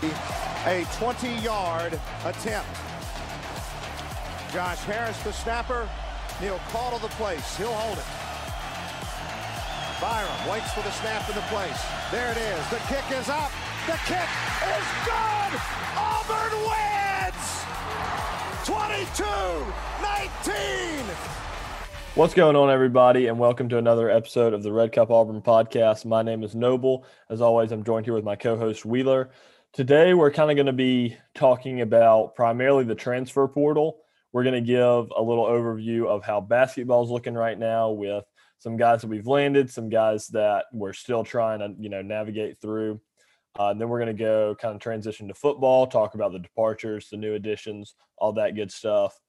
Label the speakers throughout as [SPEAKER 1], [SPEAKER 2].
[SPEAKER 1] A 20-yard attempt. Josh Harris, the snapper. Neil Caudle the place. He'll hold it. Byrum waits for the snap in the place. There it is. The kick is up. The kick is good. Auburn wins. 22-19.
[SPEAKER 2] What's going on, everybody, and welcome to another episode of the Red Cup Auburn podcast. My name is Noble. As always, I'm joined here with my co-host Wheeler. Today, we're kind of going to be talking about primarily the transfer portal. We're going to give a little overview of how basketball is looking right now with some guys that we've landed, some guys that we're still trying to, you know, navigate through. Uh, then we're going to go kind of transition to football, talk about the departures, the new additions, all that good stuff.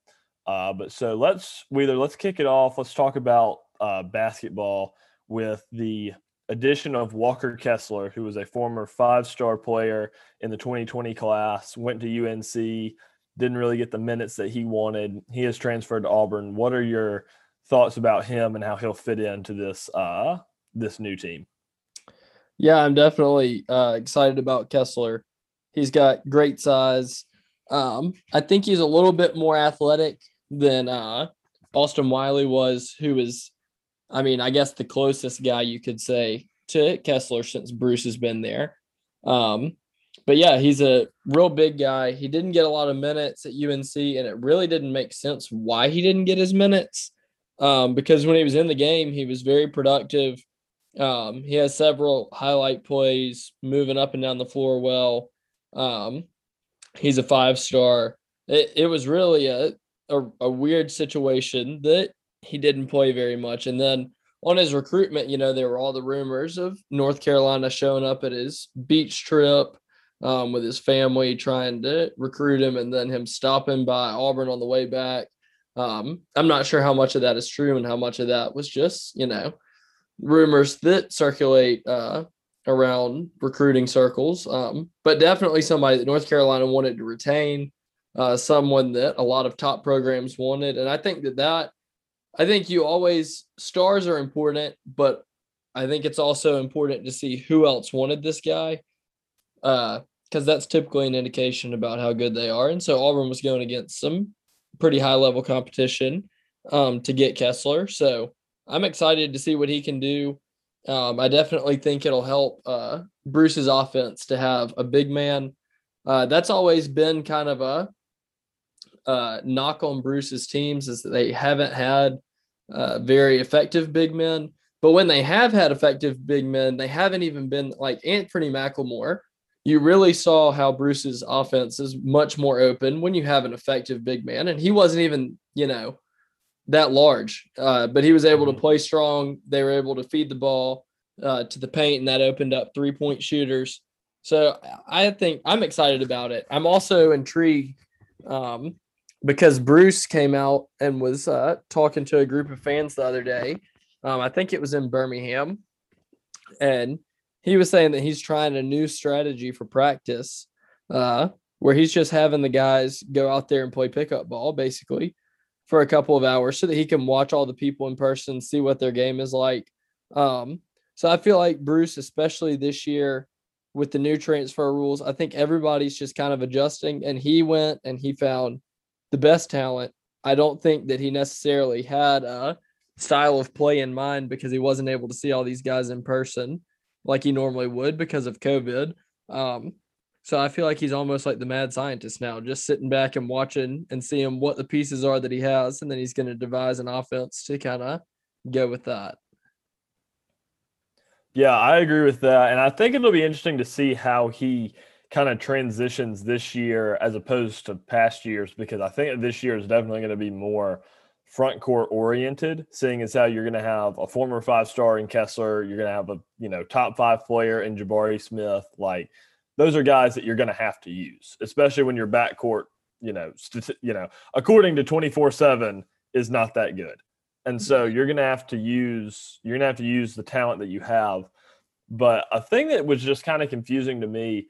[SPEAKER 2] Uh, but so let's Wheeler, let's kick it off. Let's talk about uh, basketball with the addition of Walker Kessler, who was a former five star player in the 2020 class, went to UNC, didn't really get the minutes that he wanted. He has transferred to Auburn. What are your thoughts about him and how he'll fit into this uh, this new team?
[SPEAKER 3] Yeah, I'm definitely uh, excited about Kessler. He's got great size. Um, I think he's a little bit more athletic than uh, Austin Wiley was, who is I mean, I guess the closest guy you could say to Kessler since Bruce has been there. Um, but yeah, he's a real big guy. He didn't get a lot of minutes at UNC, and it really didn't make sense why he didn't get his minutes. Um, because when he was in the game, he was very productive. Um, he has several highlight plays, moving up and down the floor well. Um, he's a five star. It, it was really a, a, a weird situation that he didn't play very much. And then on his recruitment, you know, there were all the rumors of North Carolina showing up at his beach trip um, with his family trying to recruit him and then him stopping by Auburn on the way back. Um, I'm not sure how much of that is true and how much of that was just, you know, rumors that circulate uh, around recruiting circles. Um, but definitely somebody that North Carolina wanted to retain, uh, someone that a lot of top programs wanted. And I think that that I think you always stars are important, but I think it's also important to see who else wanted this guy. Uh, because that's typically an indication about how good they are. And so Auburn was going against some pretty high level competition um, to get Kessler. So I'm excited to see what he can do. Um, I definitely think it'll help uh, Bruce's offense to have a big man. Uh, that's always been kind of a uh, knock on Bruce's teams is that they haven't had uh, very effective big men. But when they have had effective big men, they haven't even been like Anfernee McLemore. You really saw how Bruce's offense is much more open when you have an effective big man, and he wasn't even, you know, that large, uh, but he was able to mm-hmm. play strong. They were able to feed the ball uh, to the paint, and that opened up three point shooters. So I think I'm excited about it. I'm also intrigued um, because Bruce came out and was uh, talking to a group of fans the other day. Um, I think it was in Birmingham, and he was saying that he's trying a new strategy for practice, uh, where he's just having the guys go out there and play pickup ball, basically, for a couple of hours, so that he can watch all the people in person, see what their game is like. Um, so I feel like Bruce, especially this year with the new transfer rules, I think everybody's just kind of adjusting, and he went and he found the best talent. I don't think that he necessarily had a style of play in mind because he wasn't able to see all these guys in person like he normally would because of COVID. Um, so I feel like he's almost like the mad scientist now, just sitting back and watching and seeing what the pieces are that he has, and then he's going to devise an offense to kind of go with that.
[SPEAKER 2] Yeah, I agree with that, and I think it'll be interesting to see how he kind of transitions this year as opposed to past years because I think this year is definitely going to be more front court oriented, seeing as how you're going to have a former five star in Kessler, you're going to have a you know top five player in Jabari Smith. Like those are guys that you're going to have to use, especially when your backcourt you know, st- you know, according to 24 seven is not that good. And so mm-hmm. you're going to have to use, you're going to have to use the talent that you have. But a thing that was just kind of confusing to me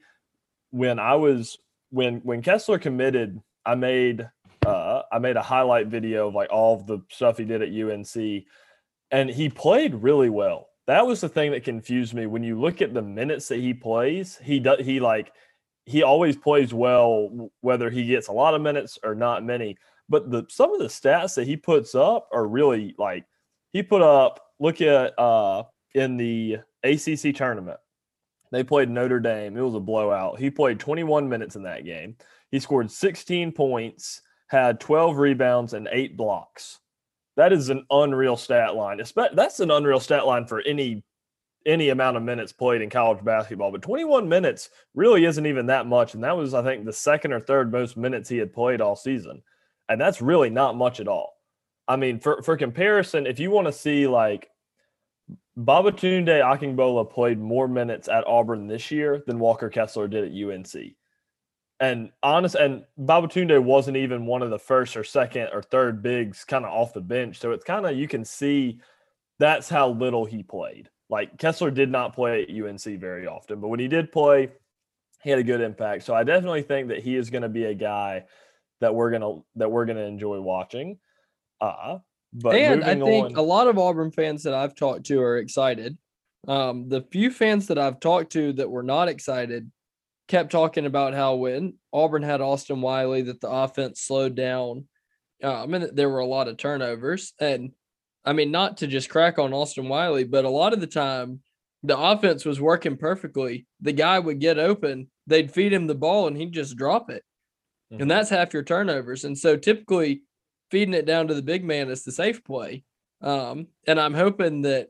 [SPEAKER 2] when I was, when, when Kessler committed, I made, uh, I made a highlight video of like all of the stuff he did at UNC and he played really well. That was the thing that confused me. When you look at the minutes that he plays, he does, he like, he always plays well, whether he gets a lot of minutes or not many. But the some of the stats that he puts up are really like he put up. Look at uh in the ACC tournament, they played Notre Dame. It was a blowout. He played 21 minutes in that game. He scored 16 points, had 12 rebounds, and eight blocks. That is an unreal stat line. That's an unreal stat line for any any amount of minutes played in college basketball, but 21 minutes really isn't even that much. And that was, I think, the second or third most minutes he had played all season. And that's really not much at all. I mean, for, for comparison, if you want to see like Babatunde Akingbola played more minutes at Auburn this year than Walker Kessler did at UNC. And honest, and Babatunde wasn't even one of the first or second or third bigs kind of off the bench. So it's kind of, you can see that's how little he played. Like Kessler did not play at UNC very often, but when he did play, he had a good impact. So I definitely think that he is going to be a guy that we're gonna that we're gonna enjoy watching. Uh
[SPEAKER 3] but and I think on, a lot of Auburn fans that I've talked to are excited. Um, the few fans that I've talked to that were not excited kept talking about how when Auburn had Austin Wiley that the offense slowed down. Uh, I mean, there were a lot of turnovers, and I mean, not to just crack on Austin Wiley, but a lot of the time the offense was working perfectly. The guy would get open, they'd feed him the ball, and he'd just drop it. Mm-hmm. And that's half your turnovers. And so typically feeding it down to the big man is the safe play. Um, and I'm hoping that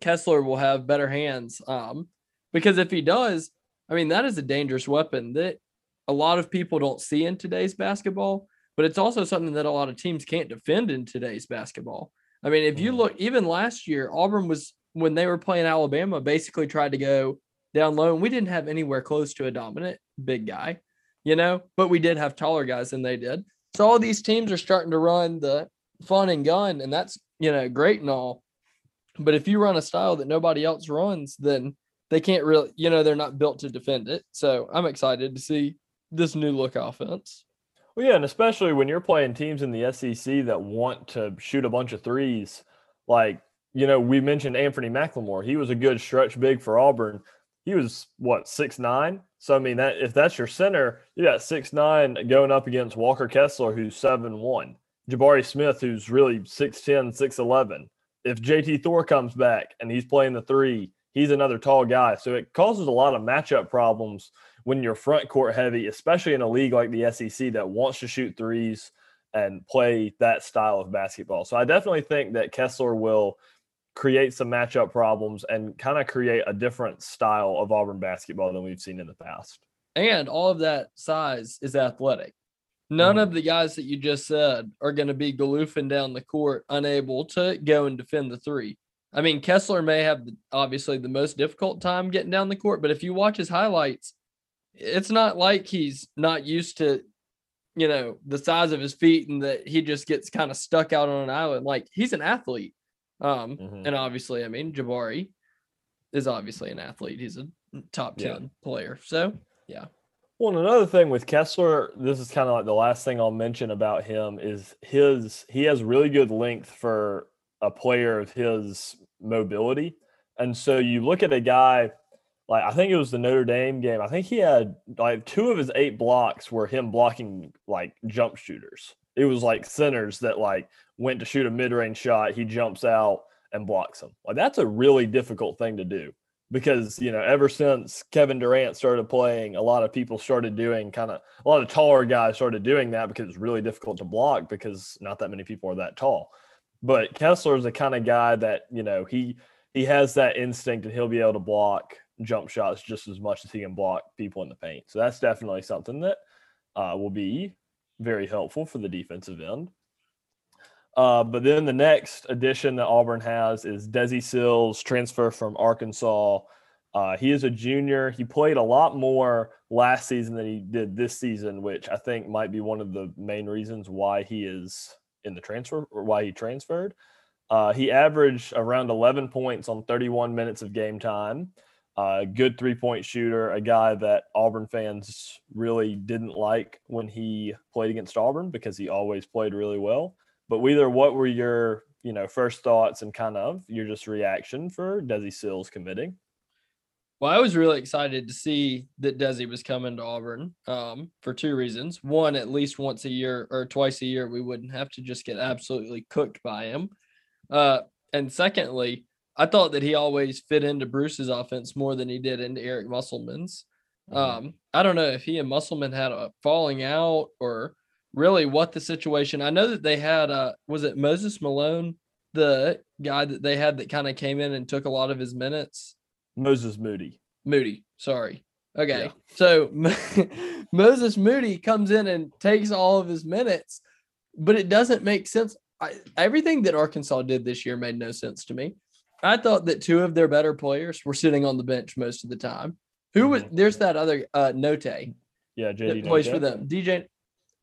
[SPEAKER 3] Kessler will have better hands. Um, because if he does, I mean, that is a dangerous weapon that a lot of people don't see in today's basketball, but it's also something that a lot of teams can't defend in today's basketball. I mean, if you mm-hmm. look, even last year, Auburn was when they were playing Alabama, basically tried to go down low, and we didn't have anywhere close to a dominant big guy, you know, but we did have taller guys than they did. So all these teams are starting to run the fun and gun, and that's you know great and all. But if you run a style that nobody else runs, then they can't really, you know, they're not built to defend it. So I'm excited to see this new look offense.
[SPEAKER 2] Well, yeah, and especially when you're playing teams in the SEC that want to shoot a bunch of threes, like you know, we mentioned Anfernee McLemore. He was a good stretch big for Auburn. He was what six nine. So I mean, that if that's your center, you got six nine going up against Walker Kessler, who's seven one. Jabari Smith, who's really 6'10, 6'11. If JT Thor comes back and he's playing the three, he's another tall guy. So it causes a lot of matchup problems when you're front court heavy, especially in a league like the SEC that wants to shoot threes and play that style of basketball. So I definitely think that Kessler will create some matchup problems and kind of create a different style of Auburn basketball than we've seen in the past.
[SPEAKER 3] And all of that size is athletic. None mm. of the guys that you just said are going to be galoofing down the court, unable to go and defend the three. I mean, Kessler may have obviously the most difficult time getting down the court, but if you watch his highlights, it's not like he's not used to, you know, the size of his feet and that he just gets kind of stuck out on an island. Like he's an athlete. Um, mm-hmm. and obviously, I mean, Jabari is obviously an athlete. He's a top 10 yeah. player. So, yeah.
[SPEAKER 2] Well, another thing with Kessler, this is kind of like the last thing I'll mention about him is his he has really good length for a player of his mobility. And so you look at a guy like I think it was the Notre Dame game. I think he had like two of his eight blocks were him blocking like jump shooters. It was like centers that like went to shoot a mid-range shot, he jumps out and blocks him. Like that's a really difficult thing to do because you know ever since Kevin Durant started playing, a lot of people started doing kind of a lot of taller guys started doing that because it's really difficult to block because not that many people are that tall. But Kessler is the kind of guy that you know he he has that instinct and he'll be able to block jump shots just as much as he can block people in the paint. So that's definitely something that uh, will be very helpful for the defensive end. Uh, but then the next addition that Auburn has is Desi Sills, transfer from Arkansas. Uh, he is a junior. He played a lot more last season than he did this season, which I think might be one of the main reasons why he is in the transfer or why he transferred. Uh, he averaged around 11 points on 31 minutes of game time. Uh, good three point shooter, a guy that Auburn fans really didn't like when he played against Auburn because he always played really well. But Wheeler, what were your you know first thoughts and kind of your just reaction for Desi Sills committing?
[SPEAKER 3] Well, I was really excited to see that Desi was coming to Auburn um, for two reasons. One, at least once a year or twice a year, we wouldn't have to just get absolutely cooked by him. Uh, and secondly, I thought that he always fit into Bruce's offense more than he did into Eric Musselman's. Mm-hmm. Um, I don't know if he and Musselman had a falling out or really what the situation. I know that they had uh was it Moses Malone, the guy that they had that kind of came in and took a lot of his minutes.
[SPEAKER 2] Moses Moody.
[SPEAKER 3] Moody, sorry. Okay. Yeah. So Moses Moody comes in and takes all of his minutes, but it doesn't make sense. I, everything that Arkansas did this year made no sense to me. I thought that two of their better players were sitting on the bench most of the time. Who was mm-hmm. there's that other uh Notae.
[SPEAKER 2] Yeah, JD
[SPEAKER 3] plays for them. DJ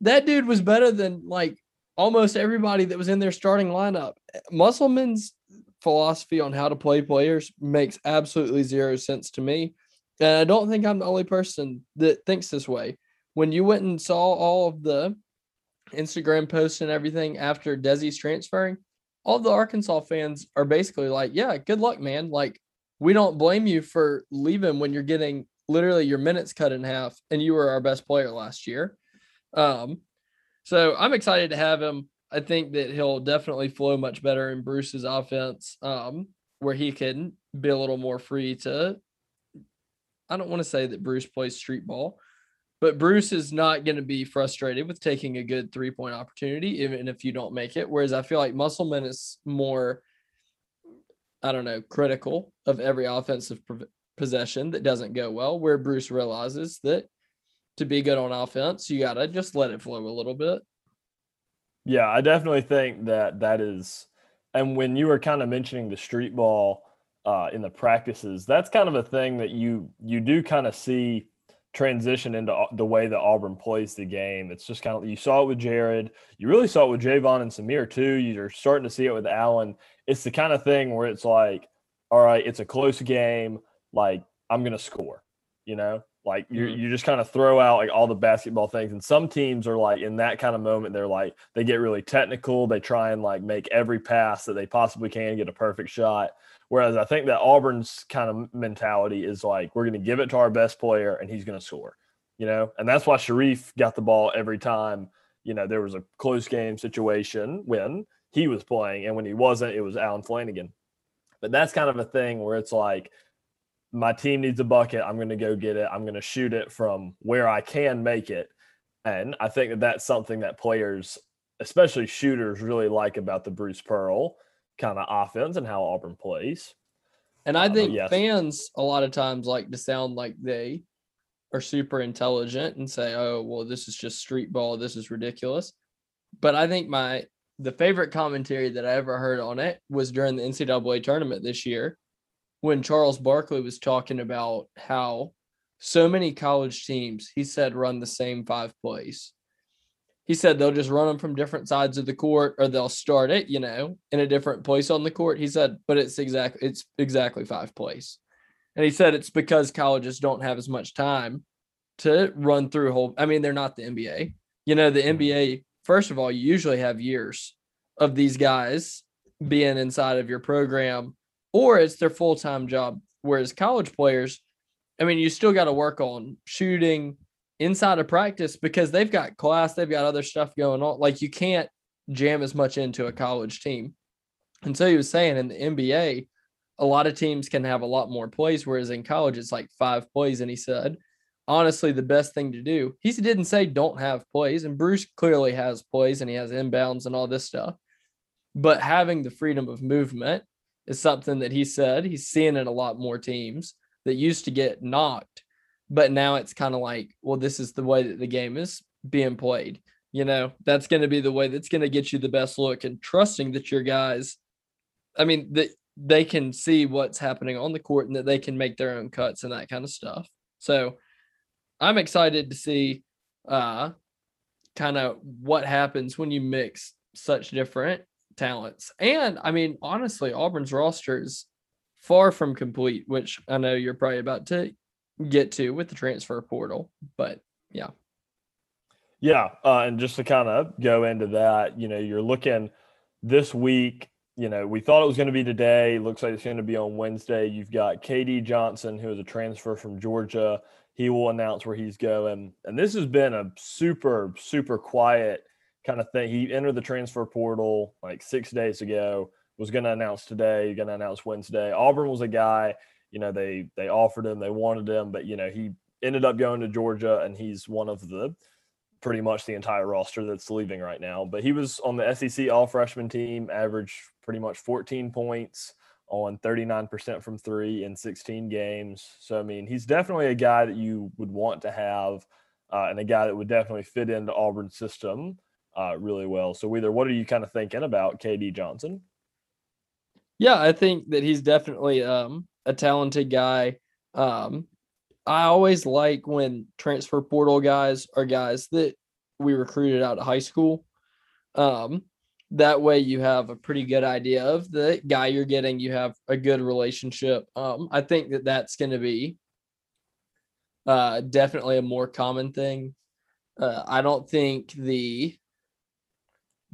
[SPEAKER 3] that dude was better than like almost everybody that was in their starting lineup. Musselman's philosophy on how to play players makes absolutely zero sense to me. And I don't think I'm the only person that thinks this way. When you went and saw all of the Instagram posts and everything after Desi's transferring, all the Arkansas fans are basically like, yeah, good luck, man. Like, we don't blame you for leaving when you're getting literally your minutes cut in half and you were our best player last year. Um, so I'm excited to have him. I think that he'll definitely flow much better in Bruce's offense, um, where he can be a little more free to. I don't want to say that Bruce plays street ball, but Bruce is not going to be frustrated with taking a good three point opportunity, even if you don't make it. Whereas I feel like Musselman is more, I don't know, critical of every offensive possession that doesn't go well, where Bruce realizes that to be good on offense, you got to just let it flow a little bit.
[SPEAKER 2] Yeah, I definitely think that that is. And when you were kind of mentioning the street ball uh, in the practices, that's kind of a thing that you you do kind of see transition into the way that Auburn plays the game. It's just kind of you saw it with Jared, you really saw it with J'Von and Samir too. You're starting to see it with Allen. It's the kind of thing where it's like, all right, it's a close game. Like I'm gonna score, you know. Like you mm-hmm. you just kind of throw out like all the basketball things. And some teams are like in that kind of moment, they're like they get really technical. They try and like make every pass that they possibly can, get a perfect shot. Whereas I think that Auburn's kind of mentality is like we're gonna give it to our best player and he's gonna score. You know, and that's why Sharife got the ball every time, you know, there was a close game situation when he was playing, and when he wasn't, it was Allen Flanigan. But that's kind of a thing where it's like my team needs a bucket. I'm going to go get it. I'm going to shoot it from where I can make it. And I think that that's something that players, especially shooters, really like about the Bruce Pearl kind of offense and how Auburn plays.
[SPEAKER 3] And I uh, think uh, yes. fans a lot of times like to sound like they are super intelligent and say, "Oh, well, this is just street ball. This is ridiculous." But I think my the favorite commentary that I ever heard on it was during the NCAA tournament this year when Charles Barkley was talking about how so many college teams, he said, run the same five plays. He said they'll just run them from different sides of the court or they'll start it, you know, in a different place on the court. He said, but it's exactly it's exactly five plays. And he said it's because colleges don't have as much time to run through whole I mean, they're not the NBA. You know, the mm-hmm. NBA, first of all, you usually have years of these guys being inside of your program or it's their full time job. Whereas college players, I mean, you still got to work on shooting inside of practice because they've got class, they've got other stuff going on. Like you can't jam as much into a college team. And so he was saying in the NBA, a lot of teams can have a lot more plays, whereas in college it's like five plays. And he said, honestly, the best thing to do, he didn't say don't have plays, and Bruce clearly has plays and he has inbounds and all this stuff. But having the freedom of movement is something that he said he's seeing in a lot more teams that used to get knocked, but now it's kind of like, well, this is the way that the game is being played. You know, that's going to be the way that's going to get you the best look and trusting that your guys, I mean, the they can see what's happening on the court and that they can make their own cuts and that kind of stuff. So I'm excited to see uh kind of what happens when you mix such different talents. And I mean, honestly, Auburn's roster is far from complete, which I know you're probably about to get to with the transfer portal. But yeah.
[SPEAKER 2] Yeah. Uh, and just to kind of go into that, you know, you're looking this week, you know, we thought it was going to be today. Looks like it's going to be on Wednesday. You've got KD Johnson, who is a transfer from Georgia. He will announce where he's going. And this has been a super, super quiet kind of thing. He entered the transfer portal like six days ago, was going to announce today, going to announce Wednesday. Auburn was a guy, you know, they they offered him, they wanted him, but you know, he ended up going to Georgia and he's one of the pretty much the entire roster that's leaving right now. But he was on the SEC all freshman team, averaged pretty much 14 points on 39% from three in 16 games. So, I mean, he's definitely a guy that you would want to have uh, and a guy that would definitely fit into Auburn's system uh, really well. So, either what are you kind of thinking about KD Johnson?
[SPEAKER 3] Yeah, I think that he's definitely um, a talented guy. Um, I always like when transfer portal guys are guys that we recruited out of high school. Um, that way you have a pretty good idea of the guy you're getting. You have a good relationship. Um, I think that that's going to be uh, definitely a more common thing. Uh, I don't think the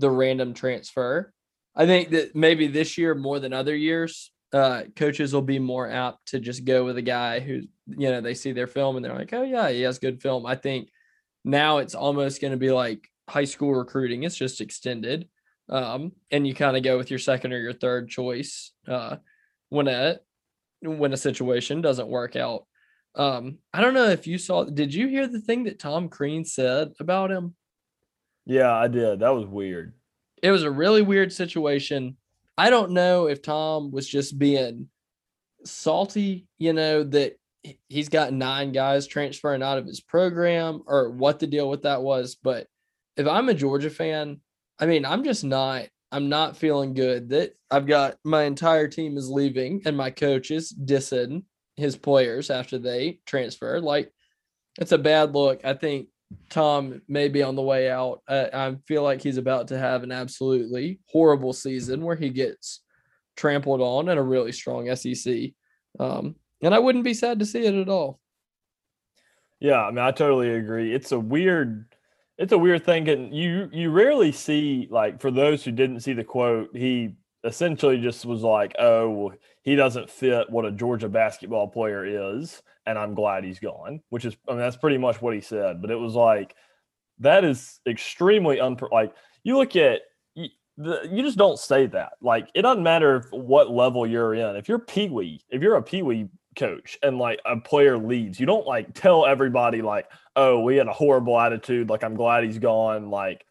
[SPEAKER 3] the random transfer. I think that maybe this year more than other years, uh, coaches will be more apt to just go with a guy who, you know, they see their film and they're like, oh, yeah, he has good film. I think now it's almost going to be like high school recruiting, it's just extended. Um, and you kind of go with your second or your third choice uh, when a when a situation doesn't work out. Um, I don't know if you saw. Did you hear the thing that Tom Crean said about him?
[SPEAKER 2] Yeah, I did. That was weird.
[SPEAKER 3] It was a really weird situation. I don't know if Tom was just being salty, you know, that he's got nine guys transferring out of his program or what the deal with that was. But if I'm a Georgia fan, I mean, I'm just not, I'm not feeling good that I've got my entire team is leaving and my coach is dissing his players after they transfer. Like, it's a bad look. I think Tom may be on the way out. Uh, I feel like he's about to have an absolutely horrible season where he gets trampled on in a really strong SEC. Um, and I wouldn't be sad to see it at all.
[SPEAKER 2] Yeah, I mean, I totally agree. It's a weird, it's a weird thing, and you you rarely see like for those who didn't see the quote, he essentially just was like, "Oh, he doesn't fit what a Georgia basketball player is." and I'm glad he's gone, which is, I mean, that's pretty much what he said. But it was like, that is extremely unpro. Like, you look at, you, the, you just don't say that. Like, it doesn't matter what level you're in. If you're Pee Wee, if you're a Pee Wee coach and like a player leaves, you don't like tell everybody, like, oh, we had a horrible attitude. Like, I'm glad he's gone. Like,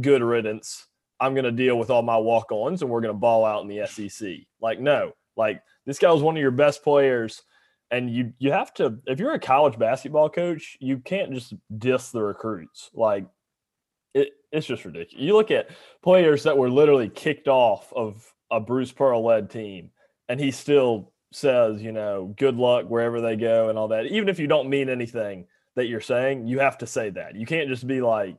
[SPEAKER 2] good riddance. I'm going to deal with all my walk ons and we're going to ball out in the SEC. Like, no, like, this guy was one of your best players and you you have to if you're a college basketball coach, you can't just diss the recruits. Like it, it's just ridiculous. You look at players that were literally kicked off of a Bruce Pearl led team, and he still says, you know, good luck wherever they go and all that. Even if you don't mean anything that you're saying, you have to say that. You can't just be like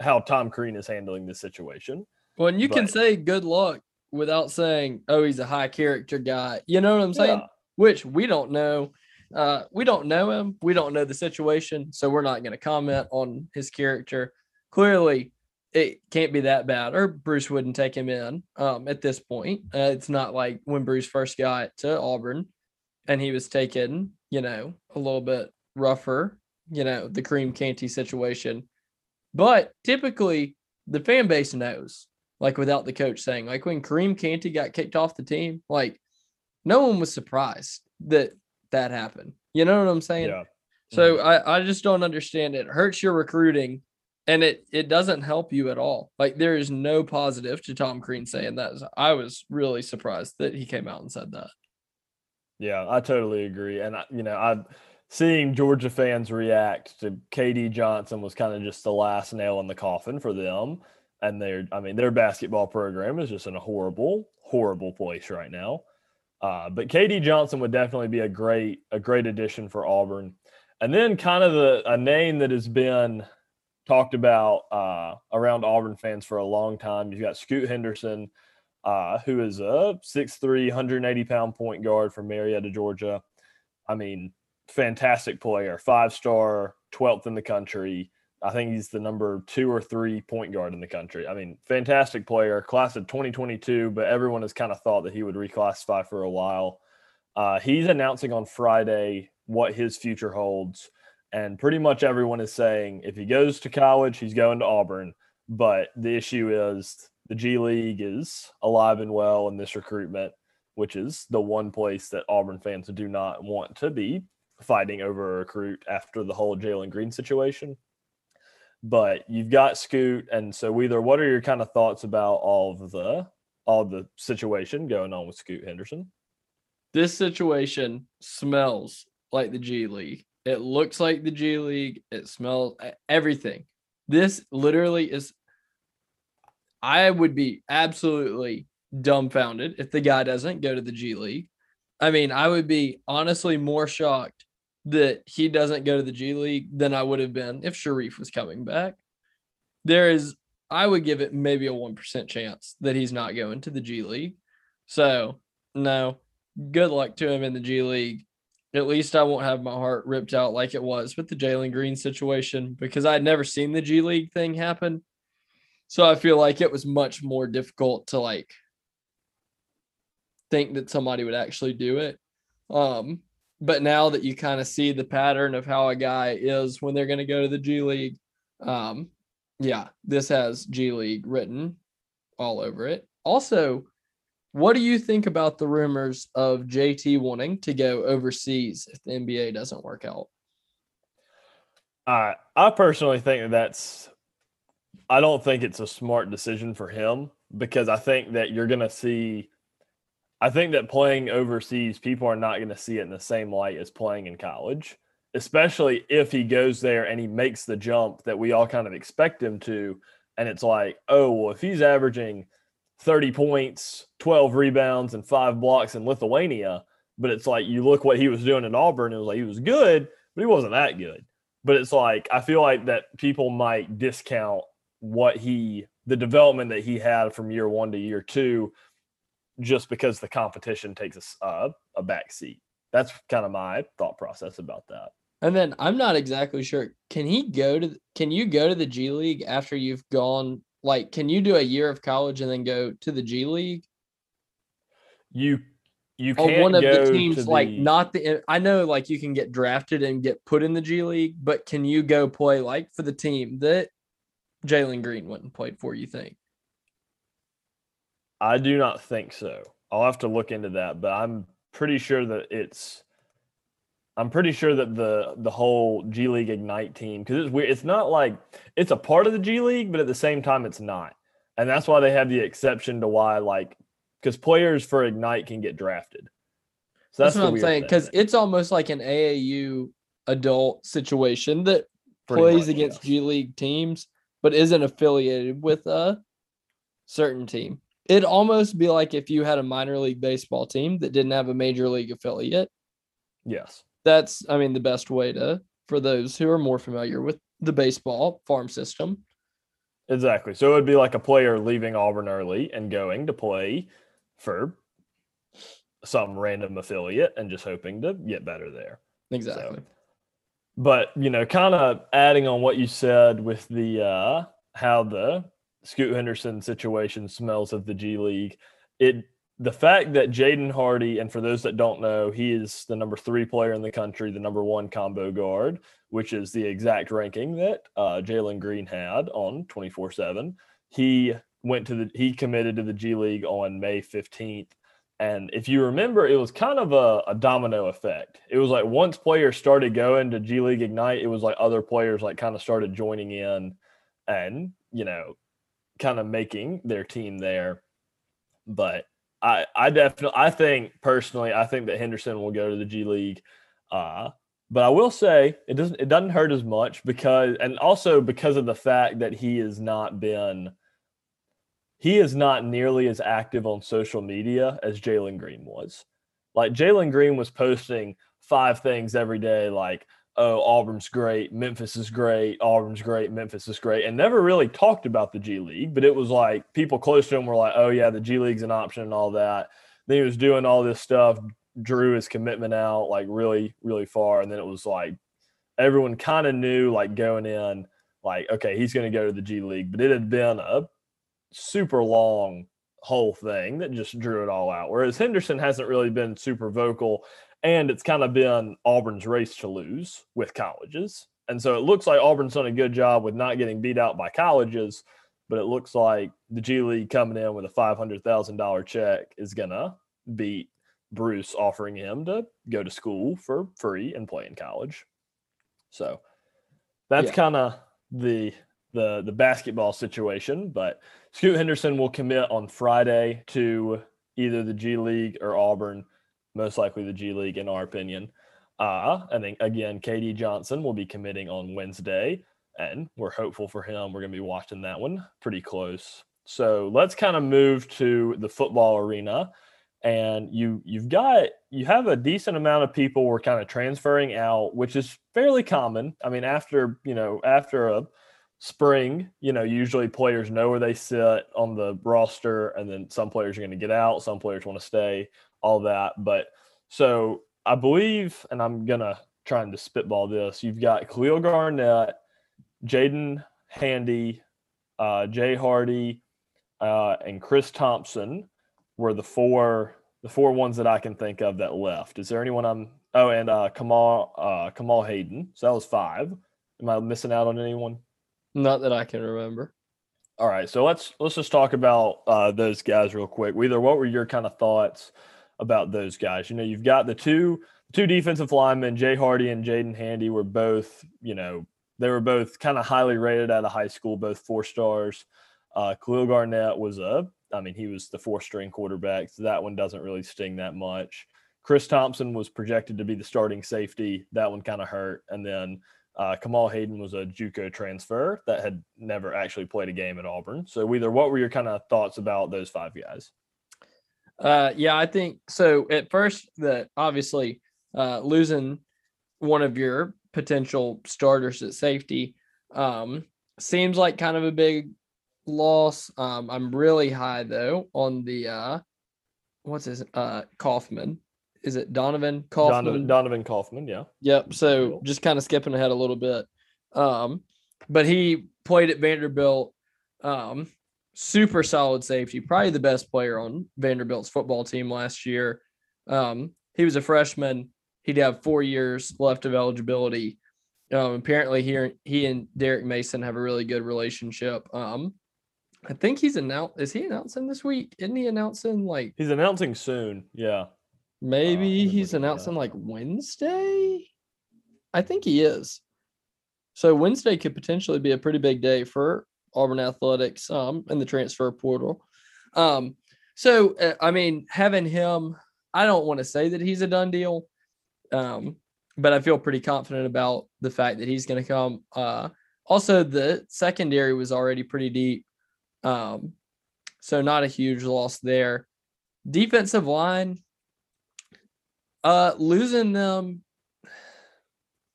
[SPEAKER 2] how Tom Crean is handling this situation.
[SPEAKER 3] Well, and you but, can say good luck without saying, oh, he's a high character guy. You know what I'm saying? Yeah which we don't know. Uh, we don't know him. We don't know the situation, so we're not going to comment on his character. Clearly, it can't be that bad, or Bruce wouldn't take him in um, at this point. Uh, it's not like when Bruce first got to Auburn and he was taken, you know, a little bit rougher, you know, the Kareem Canty situation. But typically, the fan base knows, like without the coach saying, like when Kareem Canty got kicked off the team, like no one was surprised that that happened. You know what I'm saying? Yeah. So mm-hmm. I, I just don't understand it. it. Hurts your recruiting and it it doesn't help you at all. Like there is no positive to Tom Crean saying that. I was really surprised that he came out and said that.
[SPEAKER 2] Yeah, I totally agree. And I, you know, I seeing Georgia fans react to KD Johnson was kind of just the last nail in the coffin for them. And their I mean, their basketball program is just in a horrible, horrible place right now. Uh, but KD Johnson would definitely be a great a great addition for Auburn. And then kind of the a name that has been talked about uh, around Auburn fans for a long time. You've got Scoot Henderson, uh, who is a 6'3", 180 pound point guard from Marietta, Georgia. I mean, fantastic player, five star, 12th in the country. I think he's the number two or three point guard in the country. I mean, fantastic player, class of 2022, but everyone has kind of thought that he would reclassify for a while. Uh, he's announcing on Friday what his future holds. And pretty much everyone is saying if he goes to college, he's going to Auburn. But the issue is the G League is alive and well in this recruitment, which is the one place that Auburn fans do not want to be fighting over a recruit after the whole Jalen Green situation but you've got Scoot, and so either what are your kind of thoughts about all of the all the situation going on with Scoot Henderson?
[SPEAKER 3] This situation smells like the G League. It looks like the G League. It smells everything. This literally is. I would be absolutely dumbfounded if the guy doesn't go to the G League. I mean, I would be honestly more shocked that he doesn't go to the G League than I would have been if Sharife was coming back. There is, I would give it maybe a 1% chance that he's not going to the G League. So, no, good luck to him in the G League. At least I won't have my heart ripped out like it was with the Jalen Green situation because I'd never seen the G League thing happen. So I feel like it was much more difficult to like think that somebody would actually do it. Um, but now that you kind of see the pattern of how a guy is when they're going to go to the G League, um, yeah, this has G League written all over it. Also, what do you think about the rumors of JT wanting to go overseas if the NBA doesn't work out?
[SPEAKER 2] Uh, I personally think that that's, I don't think it's a smart decision for him because I think that you're going to see I think that playing overseas, people are not going to see it in the same light as playing in college, especially if he goes there and he makes the jump that we all kind of expect him to. And it's like, oh, well, if he's averaging 30 points, 12 rebounds, and five blocks in Lithuania, but it's like you look what he was doing in Auburn, it was like he was good, but he wasn't that good. But it's like, I feel like that people might discount what he, the development that he had from year one to year two just because the competition takes a, uh, a back seat. That's kind of my thought process about that.
[SPEAKER 3] And then I'm not exactly sure. Can he go to? Can you go to the G League after you've gone? Like, can you do a year of college and then go to the G League?
[SPEAKER 2] You you can't one of
[SPEAKER 3] the teams like the, not the I know like you can get drafted and get put in the G League, but can you go play like for the team that Jalen Green went and played for? You think?
[SPEAKER 2] I do not think so. I'll have to look into that, but I'm pretty sure that it's. I'm pretty sure that the the whole G League Ignite team because it's weird. It's not like it's a part of the G League, but at the same time, it's not, and that's why they have the exception to why like because players for Ignite can get drafted.
[SPEAKER 3] So that's, that's what I'm saying because it's almost like an AAU adult situation that Pretty plays much, against G League teams, but isn't affiliated with a certain team. It'd almost be like if you had a minor league baseball team that didn't have a major league affiliate.
[SPEAKER 2] Yes.
[SPEAKER 3] That's, I mean, the best way to, for those who are more familiar with the baseball farm system.
[SPEAKER 2] Exactly. So it would be like a player leaving Auburn early and going to play for some random affiliate and just hoping to get better there.
[SPEAKER 3] Exactly. So,
[SPEAKER 2] but you know, kind of adding on what you said with the uh how the Scoot Henderson situation smells of the G League. It the fact that Jaden Hardy, and for those that don't know, he is the number three player in the country, the number one combo guard, which is the exact ranking that uh, Jalen Green had on 24 7. He went to the, he committed to the G League on May 15th. And if you remember, it was kind of a, a domino effect. It was like once players started going to G League Ignite, it was like other players like kind of started joining in and, you know, kind of making their team there. But I, I definitely, I think personally, I think that Henderson will go to the G League. Uh, but I will say it doesn't, it doesn't hurt as much because, and also because of the fact that he has not been, he is not nearly as active on social media as Jalen Green was. like Jalen Green was posting five things every day, like, oh, Auburn's great, Memphis is great, Auburn's great, Memphis is great, and never really talked about the G League. But it was like people close to him were like, oh, yeah, the G League's an option and all that. Then he was doing all this stuff, drew his commitment out like really, really far. And then it was like everyone kind of knew, like going in, like, okay, he's going to go to the G League. But it had been a super long whole thing that just drew it all out. Whereas Henderson hasn't really been super vocal, and it's kind of been Auburn's race to lose with colleges. And so it looks like Auburn's done a good job with not getting beat out by colleges, but it looks like the G League coming in with a $500,000 check is going to beat Bruce offering him to go to school for free and play in college. So that's
[SPEAKER 3] Yeah.
[SPEAKER 2] kind of the the the basketball situation, but Scoot Henderson will commit on Friday to either the G League or Auburn, most likely the G League, in our opinion. Uh, and then again, KD Johnson will be committing on Wednesday, and we're hopeful for him. We're going to be watching that one pretty close. So let's kind of move to the football arena. And you you've got you have a decent amount of people were kind of transferring out, which is fairly common. I mean, after you know after a spring, you know, usually players know where they sit on the roster, and then some players are going to get out, some players want to stay, all that. But so I believe, and I'm gonna try and to spitball this. You've got Khalil Garnett, Jaren Handy, uh, Jay Hardy, uh, and Chris Thompson were the four the four ones that I can think of that left. Is there anyone I'm? Oh, and uh, Kamal uh, Kamal Hayden. So that was five. Am I missing out on anyone?
[SPEAKER 3] Not that I can remember.
[SPEAKER 2] All right, so let's let's just talk about uh, those guys real quick. Either what were your kind of thoughts about those guys? You know, you've got the two two defensive linemen, Jay Hardy and Jaren Handy, were both you know they were both kind of highly rated out of high school, both four stars. Uh, Khalil Garnett was a, I mean, he was the four string quarterback, so that one doesn't really sting that much. Chris Thompson was projected to be the starting safety. That one kind of hurt, and then uh, Kamal Hayden was a JUCO transfer that had never actually played a game at Auburn. So, either what were your kind of thoughts about those five guys?
[SPEAKER 3] Uh, yeah, I think so. At first, that obviously uh, losing one of your potential starters at safety um, seems like kind of a big loss. Um, I'm really high though on the uh, what's his uh Kaufman. Is it Donovan Kaufman?
[SPEAKER 2] Donovan, Donovan Kaufman, yeah.
[SPEAKER 3] Yep. So
[SPEAKER 2] Cool.
[SPEAKER 3] just kind of skipping ahead a little bit. Um, but he played at Vanderbilt. Um, super solid safety, probably the best player on Vanderbilt's football team last year. Um, he was a freshman. He'd have four years left of eligibility. Um, apparently here he and Derek Mason have a really good relationship. Um, I think he's announced. Is he announcing this week? Isn't he announcing like
[SPEAKER 2] He's announcing soon. Yeah.
[SPEAKER 3] Maybe
[SPEAKER 2] me
[SPEAKER 3] he's
[SPEAKER 2] look at that.
[SPEAKER 3] announcing like Wednesday. I think he is. So Wednesday could potentially be a pretty big day for Auburn athletics um in the transfer portal. Um so uh, I mean having him I don't want to say that he's a done deal. Um but I feel pretty confident about the fact that he's going to come uh also the secondary was already pretty deep. Um so not a huge loss there. Defensive line uh, losing them,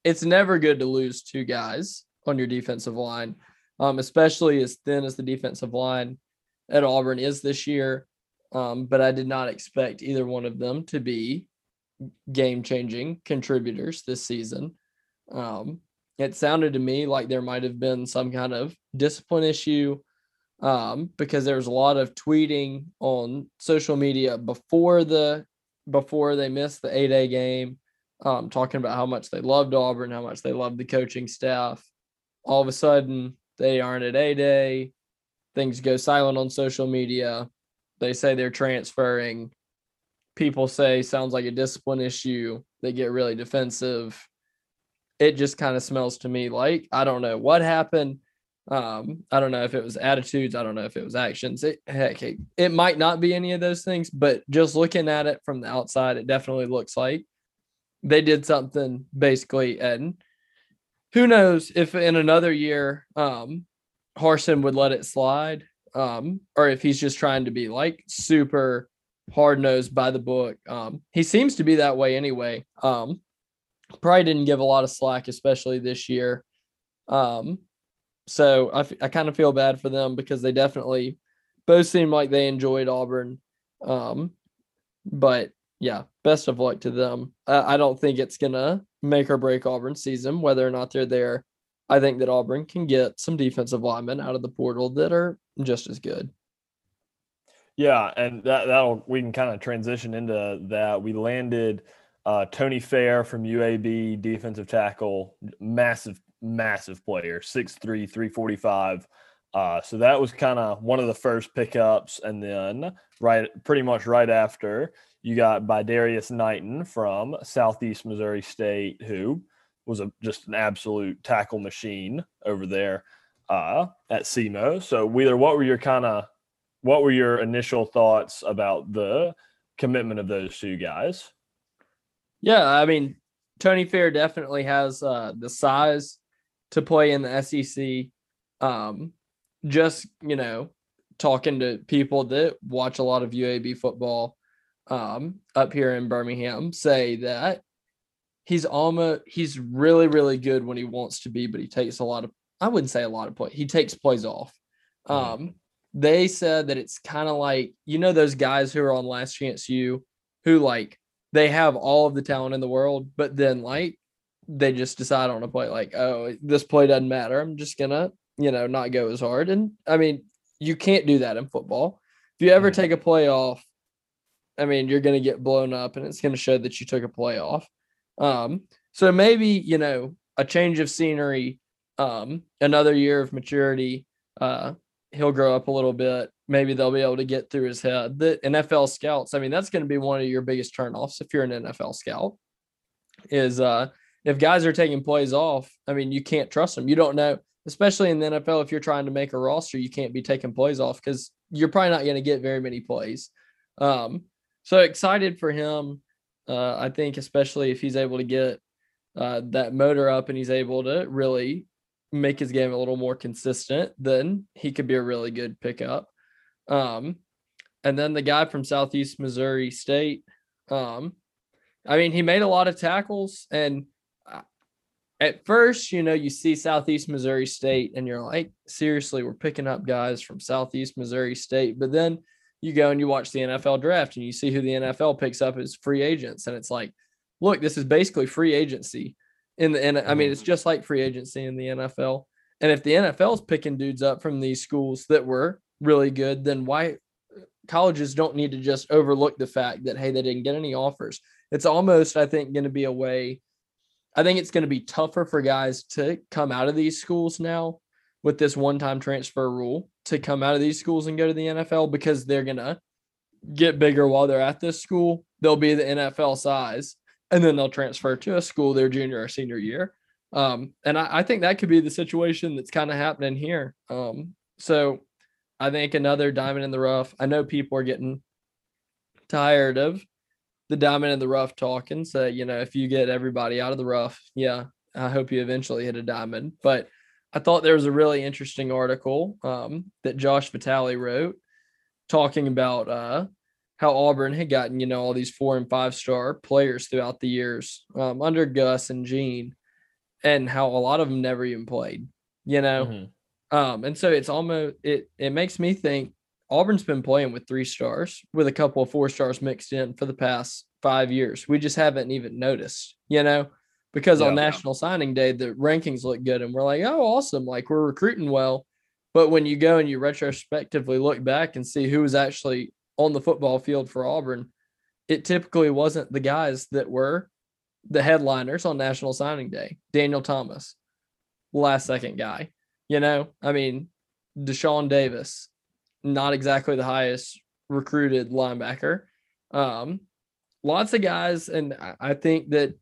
[SPEAKER 3] it's never good to lose two guys on your defensive line, um, especially as thin as the defensive line at Auburn is this year. Um, but I did not expect either one of them to be game changing contributors this season. Um, it sounded to me like there might have been some kind of discipline issue um, because there was a lot of tweeting on social media before the before they missed the A Day game, um, talking about how much they loved Auburn, how much they loved the coaching staff. All of a sudden, they aren't at A Day. Things go silent on social media. They say they're transferring. People say sounds like a discipline issue. They get really defensive. It just kind of smells to me like I don't know what happened. Um, I don't know if it was attitudes. I don't know if it was actions. It, heck, it, it might not be any of those things, but just looking at it from the outside, it definitely looks like they did something basically. And who knows if in another year, um, Harsin would let it slide, um, or if he's just trying to be like super hard nosed by the book. Um, he seems to be that way anyway. Um, probably didn't give a lot of slack, especially this year. Um, so I, f- I kind of feel bad for them because they definitely both seem like they enjoyed Auburn. Um, but yeah, best of luck to them. I, I don't think it's gonna make or break Auburn season whether or not they're there. I think that Auburn can get some defensive linemen out of the portal that are just as good.
[SPEAKER 2] Yeah, and that that'll we can kind of transition into that. We landed uh, Tony Fair from UAB, defensive tackle, massive, massive player, 6'3", 345. Uh, so that was kind of one of the first pickups, and then right, pretty much right after, you got by Darius Knighton from Southeast Missouri State, who was a, just an absolute tackle machine over there uh, at SEMO. So, Wheeler, what were your kind of what were your initial thoughts about the commitment of those two guys?
[SPEAKER 3] Yeah, I mean, Tony Fair definitely has uh, the size to play in the SEC. Um, just you know, talking to people that watch a lot of UAB football um, up here in Birmingham, say that he's almost he's really really good when he wants to be, but he takes a lot of I wouldn't say a lot of play. He takes plays off. Mm-hmm. Um, they said that it's kind of like you know those guys who are on Last Chance U, who like they have all of the talent in the world, but then like they just decide on a play like, oh, this play doesn't matter. I'm just gonna, you know, not go as hard. And I mean, you can't do that in football. If you ever mm-hmm. take a playoff, I mean, you're gonna get blown up and it's gonna show that you took a playoff. Um, so maybe, you know, a change of scenery, um, another year of maturity, uh, he'll grow up a little bit. Maybe they'll be able to get through his head. The NFL scouts, I mean, that's going to be one of your biggest turnoffs if you're an NFL scout. Is uh if guys are taking plays off, I mean, you can't trust them. You don't know, especially in the NFL, if you're trying to make a roster, you can't be taking plays off because you're probably not going to get very many plays. Um, so excited for him. Uh, I think, especially if he's able to get uh, that motor up and he's able to really make his game a little more consistent, then he could be a really good pickup. Um, and then the guy from Southeast Missouri State, um, I mean, he made a lot of tackles. And at first, you know, you see Southeast Missouri State and you're like, seriously, we're picking up guys from Southeast Missouri State. But then you go and you watch the NFL draft and you see who the NFL picks up as free agents. And it's like, look, this is basically free agency in the I mean, it's mm-hmm. just like free agency in the NFL. And if the NFL's picking dudes up from these schools that were really good, then why colleges don't need to just overlook the fact that hey, they didn't get any offers. It's almost, I think, going to be a way. I think it's going to be tougher for guys to come out of these schools now with this one-time transfer rule to come out of these schools and go to the NFL because they're going to get bigger while they're at this school. They'll be the NFL size and then they'll transfer to a school their junior or senior year. Um, and I, I, think that could be the situation that's kind of happening here. Um, so I think another diamond in the rough. I know people are getting tired of the diamond in the rough talking. So, you know, if you get everybody out of the rough, yeah, I hope you eventually hit a diamond. But I thought there was a really interesting article um, that Josh Vitale wrote talking about uh, how Auburn had gotten, you know, all these four and five star players throughout the years um, under Gus and Gene, and how a lot of them never even played, you know. Mm-hmm. Um, and so it's almost it it makes me think Auburn's been playing with three stars with a couple of four stars mixed in for the past five years. We just haven't even noticed, you know, because yeah, on National yeah. Signing Day the rankings look good and we're like, oh, awesome, like we're recruiting well. But when you go and you retrospectively look back and see who was actually on the football field for Auburn, it typically wasn't the guys that were the headliners on National Signing Day. Daniel Thomas, last second guy. You know, I mean, Deshaun Davis, not exactly the highest recruited linebacker. Um, lots of guys, and I think that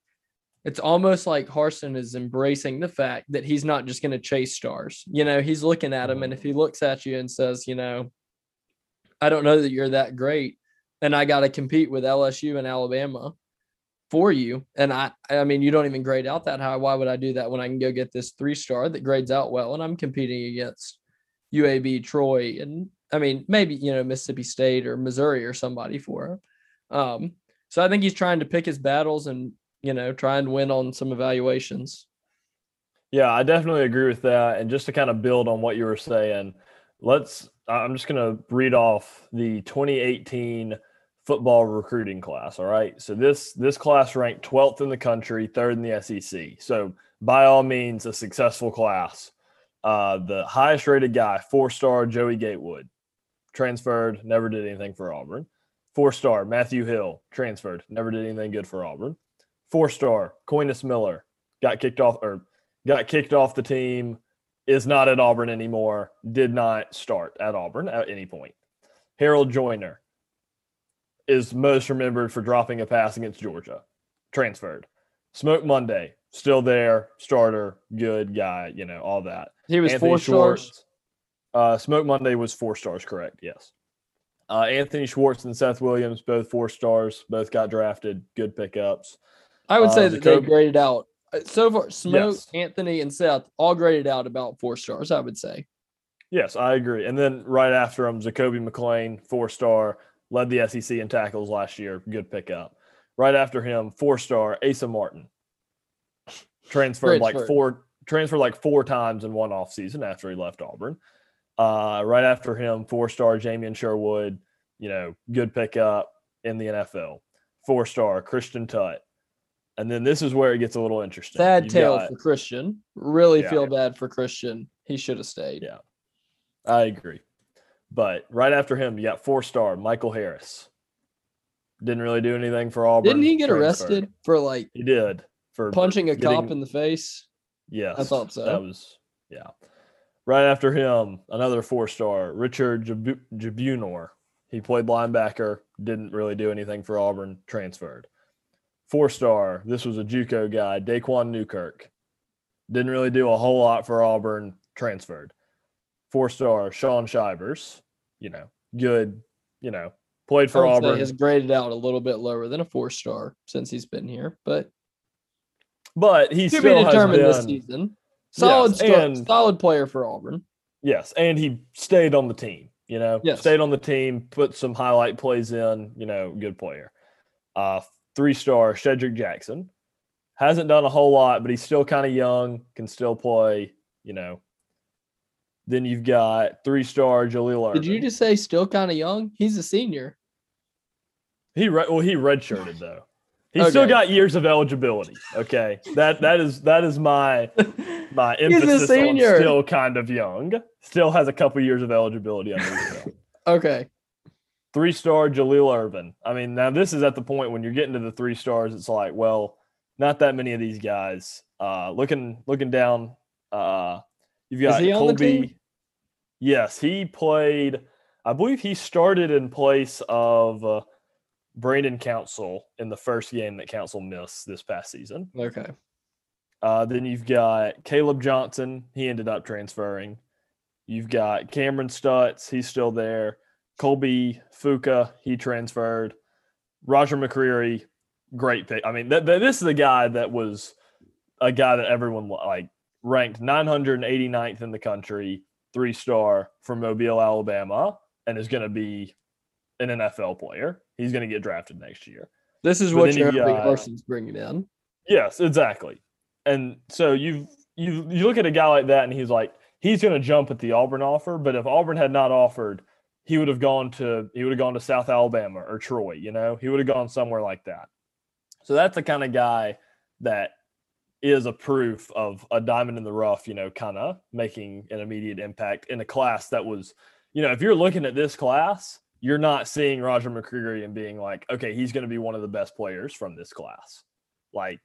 [SPEAKER 3] it's almost like Harsin is embracing the fact that he's not just going to chase stars. You know, he's looking at him, and if he looks at you and says, you know, I don't know that you're that great, and I got to compete with LSU and Alabama for you. And I, I mean, you don't even grade out that high. Why would I do that when I can go get this three star that grades out well and I'm competing against UAB, Troy, and I mean, maybe you know Mississippi State or Missouri or somebody for him. Um, so I think he's trying to pick his battles and you know try and win on some evaluations.
[SPEAKER 2] Yeah, I definitely agree with that. And just to kind of build on what you were saying, let's. I'm just going to read off the 2018 football recruiting class. All right, so this this class ranked 12th in the country, third in the SEC. So by all means, a successful class. Uh, the highest rated guy, four star Joey Gatewood, transferred, never did anything for Auburn. Four star Matthew Hill, transferred, never did anything good for Auburn. Four star Coynis Miller, got kicked off or got kicked off the team, is not at Auburn anymore, did not start at Auburn at any point. Harold Joiner is most remembered for dropping a pass against Georgia, transferred. Smoke Monday, still there, starter, good guy, you know, all that.
[SPEAKER 3] He was Anthony four Schwartz, stars.
[SPEAKER 2] Uh, Smoke Monday was four stars, correct? Yes. Uh, Anthony Schwartz and Seth Williams, both four stars, both got drafted. Good pickups.
[SPEAKER 3] I would uh, say that they graded out uh, so far. Smoke, yes. Anthony, and Seth all graded out about four stars. I would say.
[SPEAKER 2] Yes, I agree. And then right after him, Zakoby McClain, four star, led the SEC in tackles last year. Good pickup. Right after him, four star, Asa Martin, transferred like four transferred like four times in one off season after he left Auburn. Uh, right after him, four star Jamien Sherwood, you know, good pickup in the NFL. Four star Christian Tutt. And then this is where it gets a little interesting.
[SPEAKER 3] Bad You've tail got, for Christian. Really yeah. feel bad for Christian. He should have stayed.
[SPEAKER 2] Yeah. I agree. But right after him, you got four star Michael Harris. Didn't really do anything for Auburn.
[SPEAKER 3] Didn't he get arrested for like
[SPEAKER 2] he did for
[SPEAKER 3] punching a getting, cop in the face?
[SPEAKER 2] Yes.
[SPEAKER 3] I thought so.
[SPEAKER 2] That was yeah. Right after him, another four star, Richard Jibunor. He played linebacker, didn't really do anything for Auburn, transferred. Four star, this was a Juco guy, Daquan Newkirk. Didn't really do a whole lot for Auburn, transferred. Four star, Shaun Shivers, you know, good, you know, played for Auburn.
[SPEAKER 3] Has graded out a little bit lower than a four star since he's been here, but
[SPEAKER 2] but he to still be determined been, this
[SPEAKER 3] season. Solid, yes, and, solid player for Auburn.
[SPEAKER 2] Yes, and he stayed on the team. You know, yes. stayed on the team, put some highlight plays in. You know, good player. Uh, three star Shedrick Jackson hasn't done a whole lot, but he's still kind of young, can still play. You know. Then you've got three star Jaleel.
[SPEAKER 3] Did you just say still kind of young? He's a senior.
[SPEAKER 2] He re- well he redshirted though. He's okay. still got years of eligibility. Okay, that that is that is my my emphasis on still kind of young. Still has a couple years of eligibility under his belt.
[SPEAKER 3] okay.
[SPEAKER 2] Three star Jaleel Irvin. I mean, now this is at the point when you're getting to the three stars. It's like, well, not that many of these guys. Uh, looking looking down, uh, you've got Colby. Yes, he played. I believe he started in place of. Uh, Brandon Council in the first game that Council missed this past season.
[SPEAKER 3] Okay.
[SPEAKER 2] Uh, then you've got Caleb Johnson. He ended up transferring. You've got Kameron Stutts. He's still there. Colby Fuka. He transferred. Roger McCreary. Great pick. I mean, th- th- this is a guy that was a guy that everyone like ranked 989th in the country, three star from Mobile, Alabama, and is going to be an NFL player. He's going to get drafted next year.
[SPEAKER 3] This is but what Jeremy uh, Carson's bringing in.
[SPEAKER 2] Yes, exactly. And so you you you look at a guy like that, and he's like he's going to jump at the Auburn offer. But if Auburn had not offered, he would have gone to he would have gone to South Alabama or Troy. You know, he would have gone somewhere like that. So that's the kind of guy that is a proof of a diamond in the rough. You know, kind of making an immediate impact in a class that was, you know, if you're looking at this class you're not seeing Roger McCreary and being like, okay, he's going to be one of the best players from this class. Like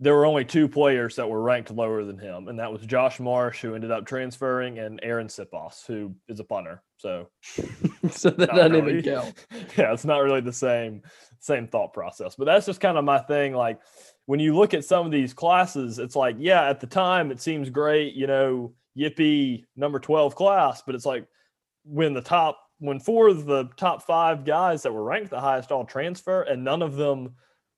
[SPEAKER 2] there were only two players that were ranked lower than him, and that was Josh Marsh, who ended up transferring, and Aaron Siposs, who is a punter. So,
[SPEAKER 3] so that doesn't really, even count.
[SPEAKER 2] Yeah, it's not really the same same thought process. But that's just kind of my thing. Like when you look at some of these classes, it's like, yeah, at the time it seems great, you know, yippee number 12 class, but it's like when the top when four of the top five guys that were ranked the highest all transfer, and none of them,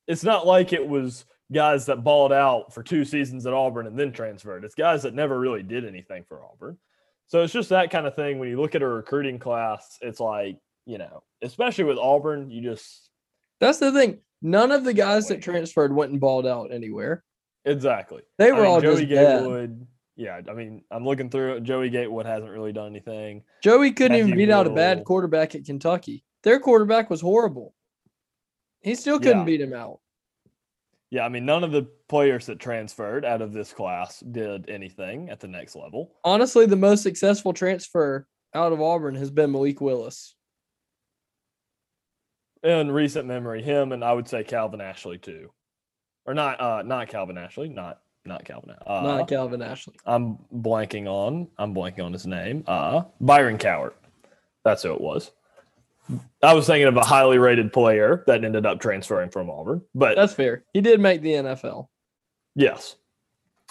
[SPEAKER 2] it's not like it was guys that balled out for two seasons at Auburn and then transferred. It's guys that never really did anything for Auburn. So it's just that kind of thing. When you look at a recruiting class, it's like, you know, especially with Auburn, you just
[SPEAKER 3] That's the thing. None of the guys that transferred went and balled out anywhere.
[SPEAKER 2] exactly.
[SPEAKER 3] They
[SPEAKER 2] I
[SPEAKER 3] were
[SPEAKER 2] mean,
[SPEAKER 3] all
[SPEAKER 2] Joey
[SPEAKER 3] just.
[SPEAKER 2] Yeah, I mean, I'm looking through it. Joey Gatewood hasn't really done anything.
[SPEAKER 3] Joey couldn't even
[SPEAKER 2] Matthew
[SPEAKER 3] beat out a bad quarterback at Kentucky. Their quarterback was horrible. He still couldn't
[SPEAKER 2] Yeah.
[SPEAKER 3] beat him out.
[SPEAKER 2] Yeah, I mean, none of the players that transferred out of this class did anything at the next level.
[SPEAKER 3] Honestly, the most successful transfer out of Auburn has been Malik Willis.
[SPEAKER 2] In recent memory, him and I would say Calvin Ashley too, or not, uh, not Calvin Ashley, not not Calvin. Uh,
[SPEAKER 3] not Calvin Ashley.
[SPEAKER 2] I'm blanking on. I'm blanking on his name. Uh, Byron Cowart. That's who it was. I was thinking of a highly rated player that ended up transferring from Auburn, but
[SPEAKER 3] That's fair. He did make the NFL.
[SPEAKER 2] yes,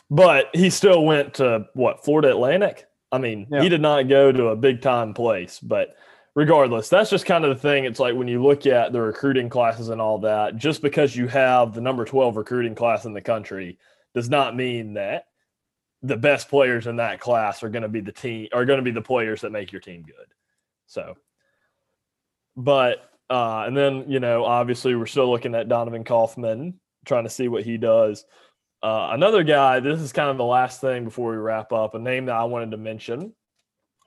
[SPEAKER 2] but he still went to what Florida Atlantic. I mean,
[SPEAKER 3] Yeah.
[SPEAKER 2] he did not go to a big time place, but regardless, that's just kind of the thing. It's like when you look at the recruiting classes and all that, just because you have the number 12 recruiting class in the country does not mean that the best players in that class are going to be the team are going to be the players that make your team good. So, but uh, and then you know, obviously, we're still looking at Donovan Kaufman, trying to see what he does. Uh, another guy. This is kind of the last thing before we wrap up. A name that I wanted to mention: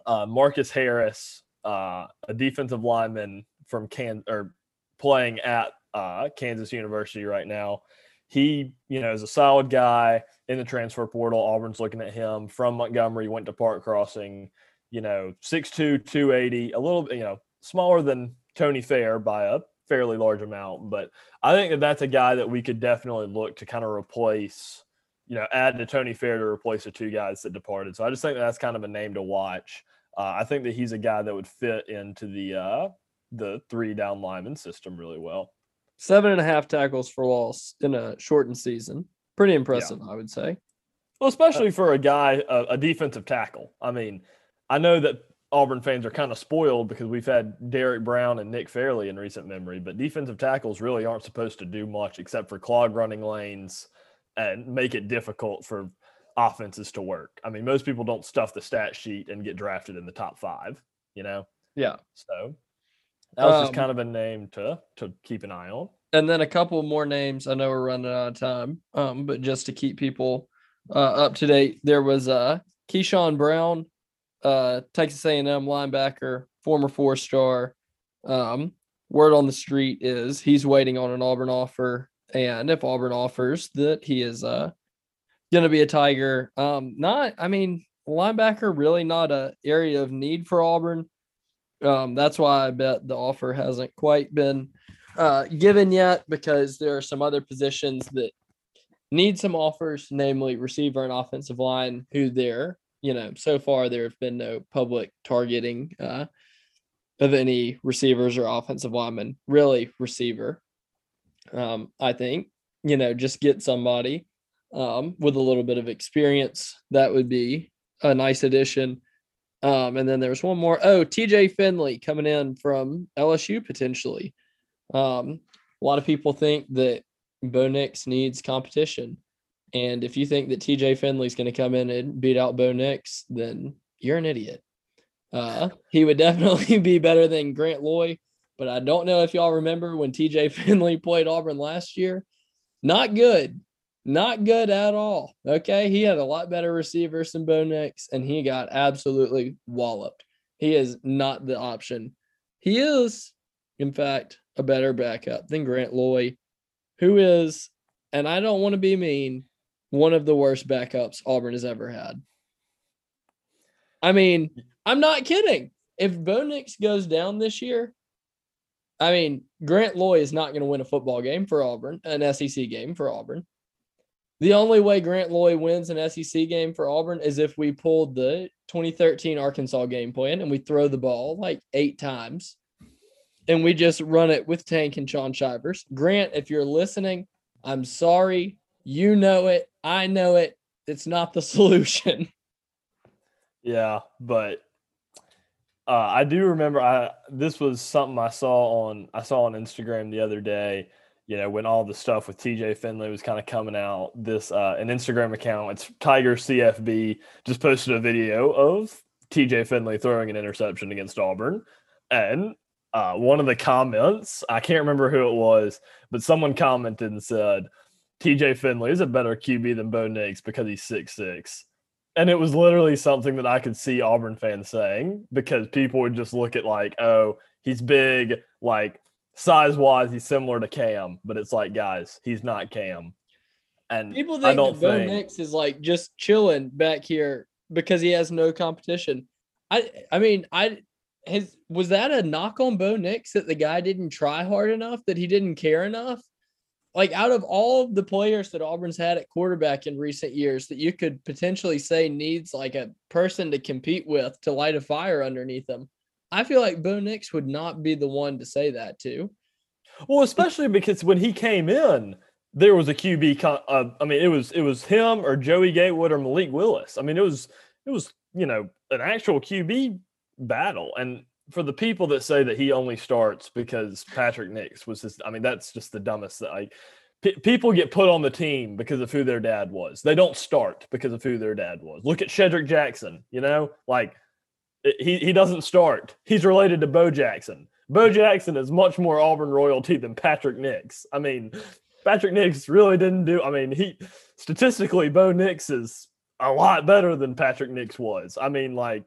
[SPEAKER 2] uh, Marcus Harris, uh, a defensive lineman from Can or playing at uh, Kansas University right now. He, you know, is a solid guy in the transfer portal. Auburn's looking at him from Montgomery, went to Park Crossing, you know, 6'2, 280, a little, you know, smaller than Tony Fair by a fairly large amount. But I think that that's a guy that we could definitely look to kind of replace, you know, add to Tony Fair to replace the two guys that departed. So I just think that that's kind of a name to watch. Uh, I think that he's a guy that would fit into the uh, the three down lineman system really well.
[SPEAKER 3] Seven and a half tackles for loss in a shortened season. Pretty impressive, I would say.
[SPEAKER 2] Well, especially for a guy, a, a defensive tackle. I mean, I know that Auburn fans are kind of spoiled because we've had Derrick Brown and Nick Fairley in recent memory, but defensive tackles really aren't supposed to do much except for clog running lanes and make it difficult for offenses to work. I mean, most people don't stuff the stat sheet and get drafted in the top five, you know?
[SPEAKER 3] Yeah.
[SPEAKER 2] So that was just
[SPEAKER 3] Um,
[SPEAKER 2] kind of a name to to keep an eye on.
[SPEAKER 3] and then a couple more names. I know we're running out of time, um, but just to keep people uh, up to date, there was uh, Keyshawn Brown, uh, Texas A&M linebacker, former four star. Um, word on the street is he's waiting on an Auburn offer, and if Auburn offers that he is uh, going to be a Tiger. Um, not, I mean, linebacker really not a area of need for Auburn. Um, that's why I bet the offer hasn't quite been uh, given yet because there are some other positions that need some offers, namely receiver and offensive line, who there, you know, so far there have been no public targeting uh, of any receivers or offensive linemen, really receiver. Um, I think, you know, just get somebody um, with a little bit of experience. That would be a nice addition. Um, and then there's one more. Oh, TJ Finley coming in from LSU potentially. Um, a lot of people think that Bo Nix needs competition. And if you think that TJ Finley's going to come in and beat out Bo Nix, then you're an idiot. Uh, he would definitely be better than Grant Loy, but I don't know if y'all remember when TJ Finley played Auburn last year. Not good. Not good at all. Okay. He had a lot better receivers than Bo Nix, and he got absolutely walloped. He is not the option. He is, in fact, a better backup than Grant Loy, who is, and I don't want to be mean, one of the worst backups Auburn has ever had. I mean, I'm not kidding. If Bo Nix goes down this year, I mean, Grant Loy is not going to win a football game for Auburn, an SEC game for Auburn. The only way Grant Loy wins an SEC game for Auburn is if we pulled the 2013 Arkansas game plan and we throw the ball like eight times and we just run it with Tank and Shaun Shivers. Grant, if you're listening, I'm sorry. You know it. I know it. It's not the solution.
[SPEAKER 2] Yeah, but uh, I do remember I this was something I saw on I saw on Instagram the other day. You know, when all the stuff with TJ Finley was kind of coming out, this uh, an Instagram account, it's Tiger CFB, just posted a video of TJ Finley throwing an interception against Auburn. And uh, one of the comments, I can't remember who it was, but someone commented and said, TJ Finley is a better QB than Bo Nix because he's six six. And it was literally something that I could see Auburn fans saying because people would just look at like, oh, he's big, like size wise, he's similar to Cam, but it's like, guys, he's not Cam. And
[SPEAKER 3] People
[SPEAKER 2] I
[SPEAKER 3] think
[SPEAKER 2] don't
[SPEAKER 3] that Bo
[SPEAKER 2] think
[SPEAKER 3] Nix is like just chilling back here because he has no competition. I I mean, I his was that a knock on Bo Nix that the guy didn't try hard enough, that he didn't care enough? Like out of all of the players that Auburn's had at quarterback in recent years that you could potentially say needs like a person to compete with to light a fire underneath them, I feel like Bo Nix would not be the one to say that to.
[SPEAKER 2] Well, especially because when he came in, there was a QB. Con- uh, I mean, it was it was him or Joey Gatewood or Malik Willis. I mean, it was it was you know an actual QB battle. And for the people that say that he only starts because Patrick Nix was his, I mean, that's just the dumbest. Like p- people get put on the team because of who their dad was. They don't start because of who their dad was. Look at Shedrick Jackson. You know, like he he doesn't start. He's related to Bo Jackson. Bo Jackson is much more Auburn royalty than Patrick Nix. I mean, Patrick Nix really didn't do. I mean, he statistically, Bo Nix is a lot better than Patrick Nix was. I mean, like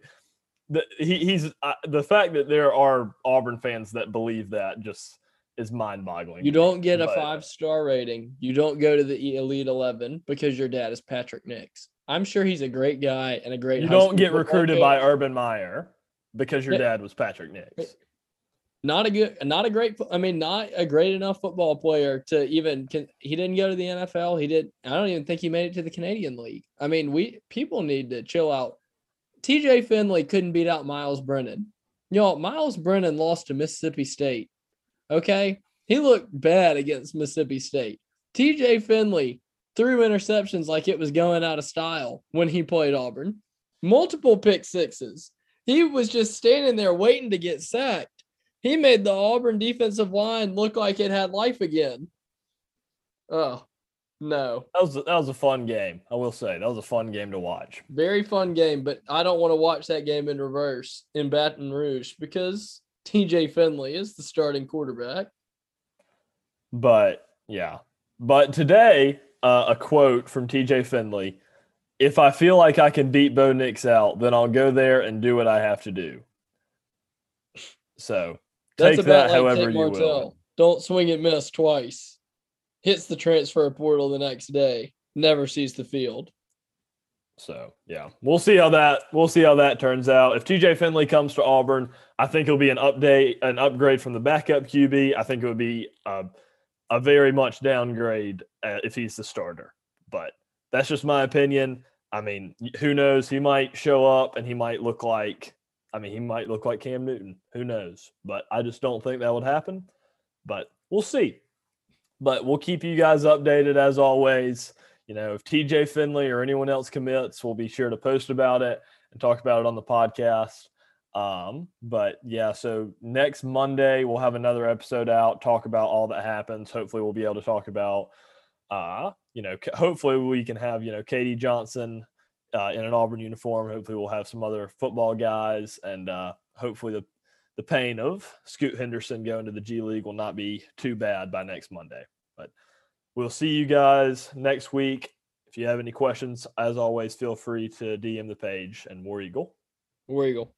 [SPEAKER 2] the, he, he's uh, the fact that there are Auburn fans that believe that just is mind boggling.
[SPEAKER 3] You don't get a five star rating. You don't go to the Elite 11 because your dad is Patrick Nix. I'm sure he's a great guy and a great.
[SPEAKER 2] You don't get recruited by. Urban Meyer because your dad was Patrick Nix.
[SPEAKER 3] Not a good, not a great. I mean, not a great enough football player to even. Can, he didn't go to the NFL. He did. I don't even think he made it to the Canadian League. I mean, we people need to chill out. T.J. Finley couldn't beat out Myles Brennan. Y'all, Myles Brennan lost to Mississippi State. Okay, he looked bad against Mississippi State. T.J. Finley threw interceptions like it was going out of style when he played Auburn. Multiple pick sixes. He was just standing there waiting to get sacked. He made the Auburn defensive line look like it had life again. Oh, no.
[SPEAKER 2] That was that was a fun game. I will say that was a fun game to watch.
[SPEAKER 3] Very fun game, but I don't want to watch that game in reverse in Baton Rouge because TJ Finley is the starting quarterback.
[SPEAKER 2] But yeah, but today uh, a quote from TJ Finley: "If I feel like I can beat Bo Nix out, then I'll go there and do what I have to do." So
[SPEAKER 3] That's
[SPEAKER 2] take
[SPEAKER 3] about
[SPEAKER 2] that
[SPEAKER 3] like
[SPEAKER 2] however you will.
[SPEAKER 3] Don't swing and miss twice. Hits the transfer portal the next day. Never sees the field.
[SPEAKER 2] So yeah, we'll see how that we'll see how that turns out. If TJ Finley comes to Auburn, I think it'll be an update, an upgrade from the backup QB. I think it would be a, a very much downgrade uh, if he's the starter. But that's just my opinion. I mean, who knows? He might show up and he might look like, I mean, he might look like Cam Newton. Who knows? But I just don't think that would happen. But we'll see. But we'll keep you guys updated as always. You know, if TJ Finley or anyone else commits, we'll be sure to post about it and talk about it on the podcast. Um, but yeah, so next Monday we'll have another episode out, talk about all that happens. Hopefully, we'll be able to talk about, uh, you know, hopefully we can have you know Katie Johnson uh, in an Auburn uniform. Hopefully, we'll have some other football guys, and uh, hopefully the the pain of Scoot Henderson going to the G League will not be too bad by next Monday. But we'll see you guys next week. If you have any questions, as always, feel free to DM the page and War Eagle.
[SPEAKER 3] War Eagle.